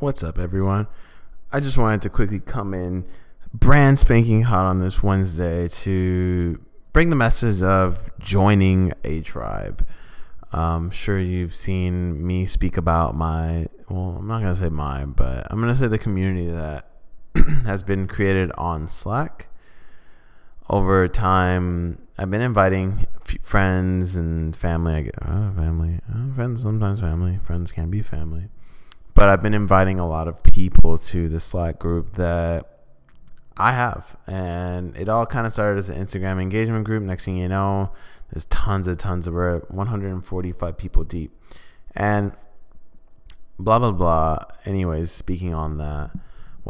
What's up, everyone? I just wanted to quickly come in, brand spanking hot on this Wednesday to bring the message of joining a tribe. I'm sure you've seen me speak about my, well, I'm not going to say my, but I'm going to say the community that has been created on Slack. Over time, I've been inviting friends and family. I get, oh, family, oh, friends, sometimes family. Friends can be family but I've been inviting a lot of people to the Slack group that I have, and it all kind of started as an Instagram engagement group. Next thing you know, there's tons of tons of we're 145 people deep, and blah blah blah. Anyways, speaking on that,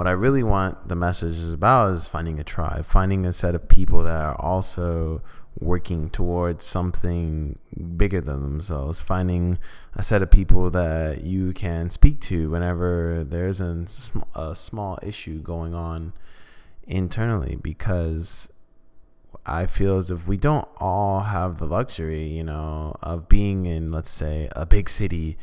what I really want the message is about is finding a tribe, finding a set of people that are also working towards something bigger than themselves, finding a set of people that you can speak to whenever there's a, a small issue going on internally because I feel as if we don't all have the luxury, you know, of being in, let's say, a big city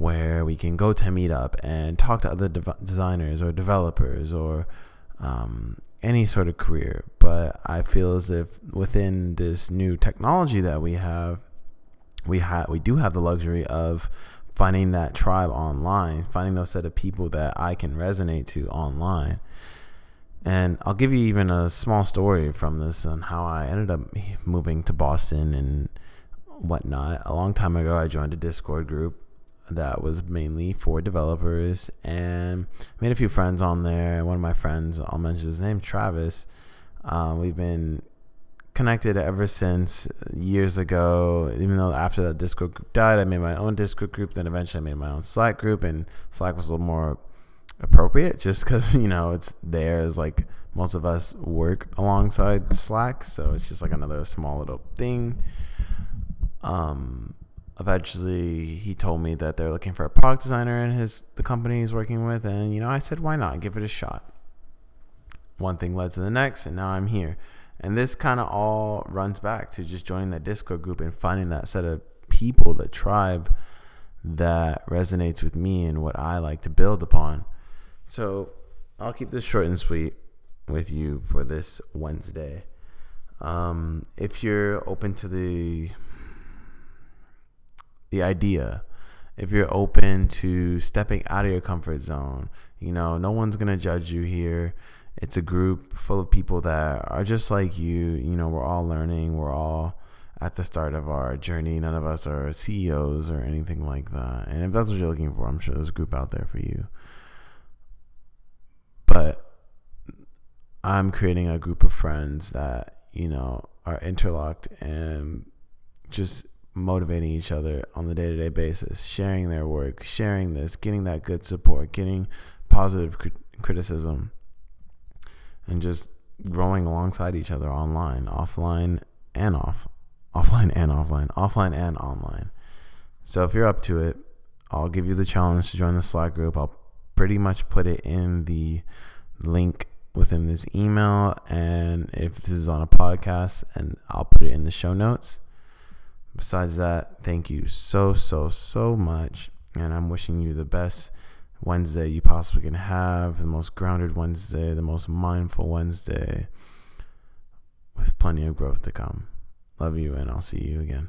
where we can go to a meetup and talk to other de- designers or developers or um, any sort of career. But I feel as if within this new technology that we have, we have we do have the luxury of finding that tribe online, finding those set of people that I can resonate to online. And I'll give you even a small story from this and how I ended up moving to Boston and whatnot. A long time ago, I joined a Discord group that was mainly for developers and I made a few friends on there. One of my friends, I'll mention his name, Travis. Uh, we've been connected ever since years ago. Even though after that Discord group died, I made my own Discord group. Then eventually I made my own Slack group, and Slack was a little more appropriate just because you know it's there as like most of us work alongside Slack, so it's just like another small little thing. Um, eventually he told me that they're looking for a product designer in his the company he's working with and you know I said why not? Give it a shot. One thing led to the next and now I'm here. And this kind of all runs back to just joining that discord group and finding that set of people that tribe that resonates with me and what I like to build upon. So I'll keep this short and sweet with you for this Wednesday. Um, if you're open to the the idea. If you're open to stepping out of your comfort zone you know no one's going to judge you here. It's a group full of people that are just like you. You know we're all learning. We're all at the start of our journey. None of us are ceos or anything like that. And if that's what you're looking for i'm sure there's a group out there for you. But i'm creating a group of friends that you know are interlocked and just motivating each other on the day to day basis, sharing their work, sharing this, getting that good support, getting positive crit- criticism, and just growing alongside each other online, offline, and off, offline and offline, offline and online. So if you're up to it, I'll give you the challenge to join the Slack group. I'll pretty much put it in the link within this email, and if this is on a podcast, and I'll put it in the show notes. Besides that, thank you so, so, so much. And I'm wishing you the best Wednesday you possibly can have, the most grounded Wednesday, the most mindful Wednesday, with plenty of growth to come. Love you, and I'll see you again.